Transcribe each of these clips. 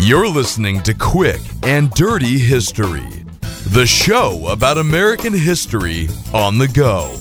You're listening to Quick and Dirty History, the show about American history on the go.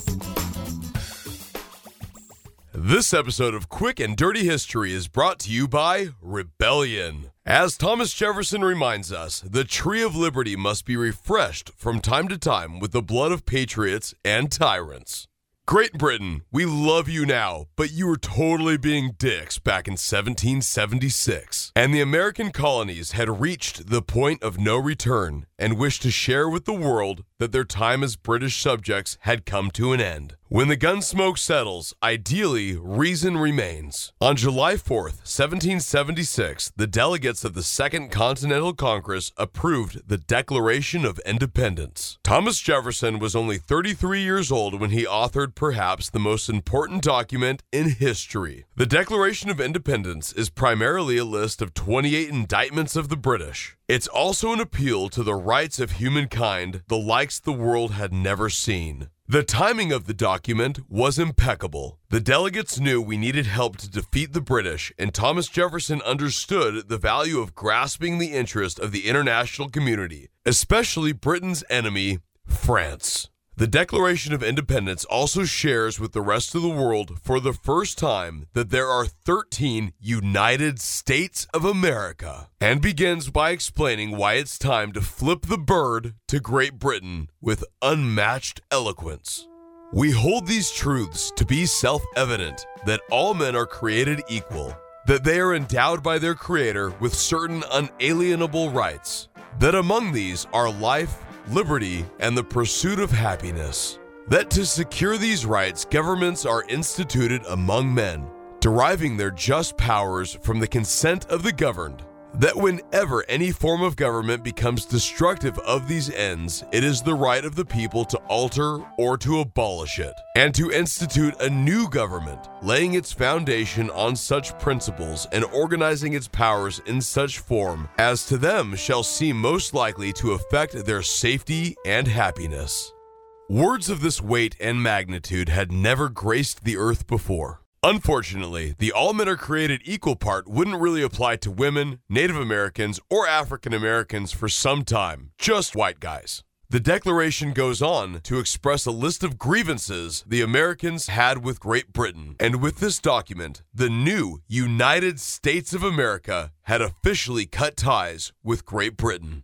This episode of Quick and Dirty History is brought to you by Rebellion. As Thomas Jefferson reminds us, the tree of liberty must be refreshed from time to time with the blood of patriots and tyrants. Great Britain, we love you now, but you were totally being dicks back in 1776. And the American colonies had reached the point of no return and wished to share with the world that their time as British subjects had come to an end. When the gun smoke settles, ideally, reason remains. On July 4th, 1776, the delegates of the Second Continental Congress approved the Declaration of Independence. Thomas Jefferson was only 33 years old when he authored perhaps the most important document in history. The Declaration of Independence is primarily a list of 28 indictments of the British. It's also an appeal to the rights of humankind, the likes the world had never seen. The timing of the document was impeccable. The delegates knew we needed help to defeat the British, and Thomas Jefferson understood the value of grasping the interest of the international community, especially Britain's enemy, France. The Declaration of Independence also shares with the rest of the world for the first time that there are 13 United States of America and begins by explaining why it's time to flip the bird to Great Britain with unmatched eloquence. We hold these truths to be self evident that all men are created equal, that they are endowed by their Creator with certain unalienable rights, that among these are life, liberty, and the pursuit of happiness. That to secure these rights, governments are instituted among men, deriving their just powers from the consent of the governed. That whenever any form of government becomes destructive of these ends, it is the right of the people to alter or to abolish it, and to institute a new government, laying its foundation on such principles and organizing its powers in such form as to them shall seem most likely to affect their safety and happiness. Words of this weight and magnitude had never graced the earth before. Unfortunately, the all men are created equal part wouldn't really apply to women, Native Americans, or African Americans for some time, just white guys. The Declaration goes on to express a list of grievances the Americans had with Great Britain, and with this document, the new United States of America had officially cut ties with Great Britain.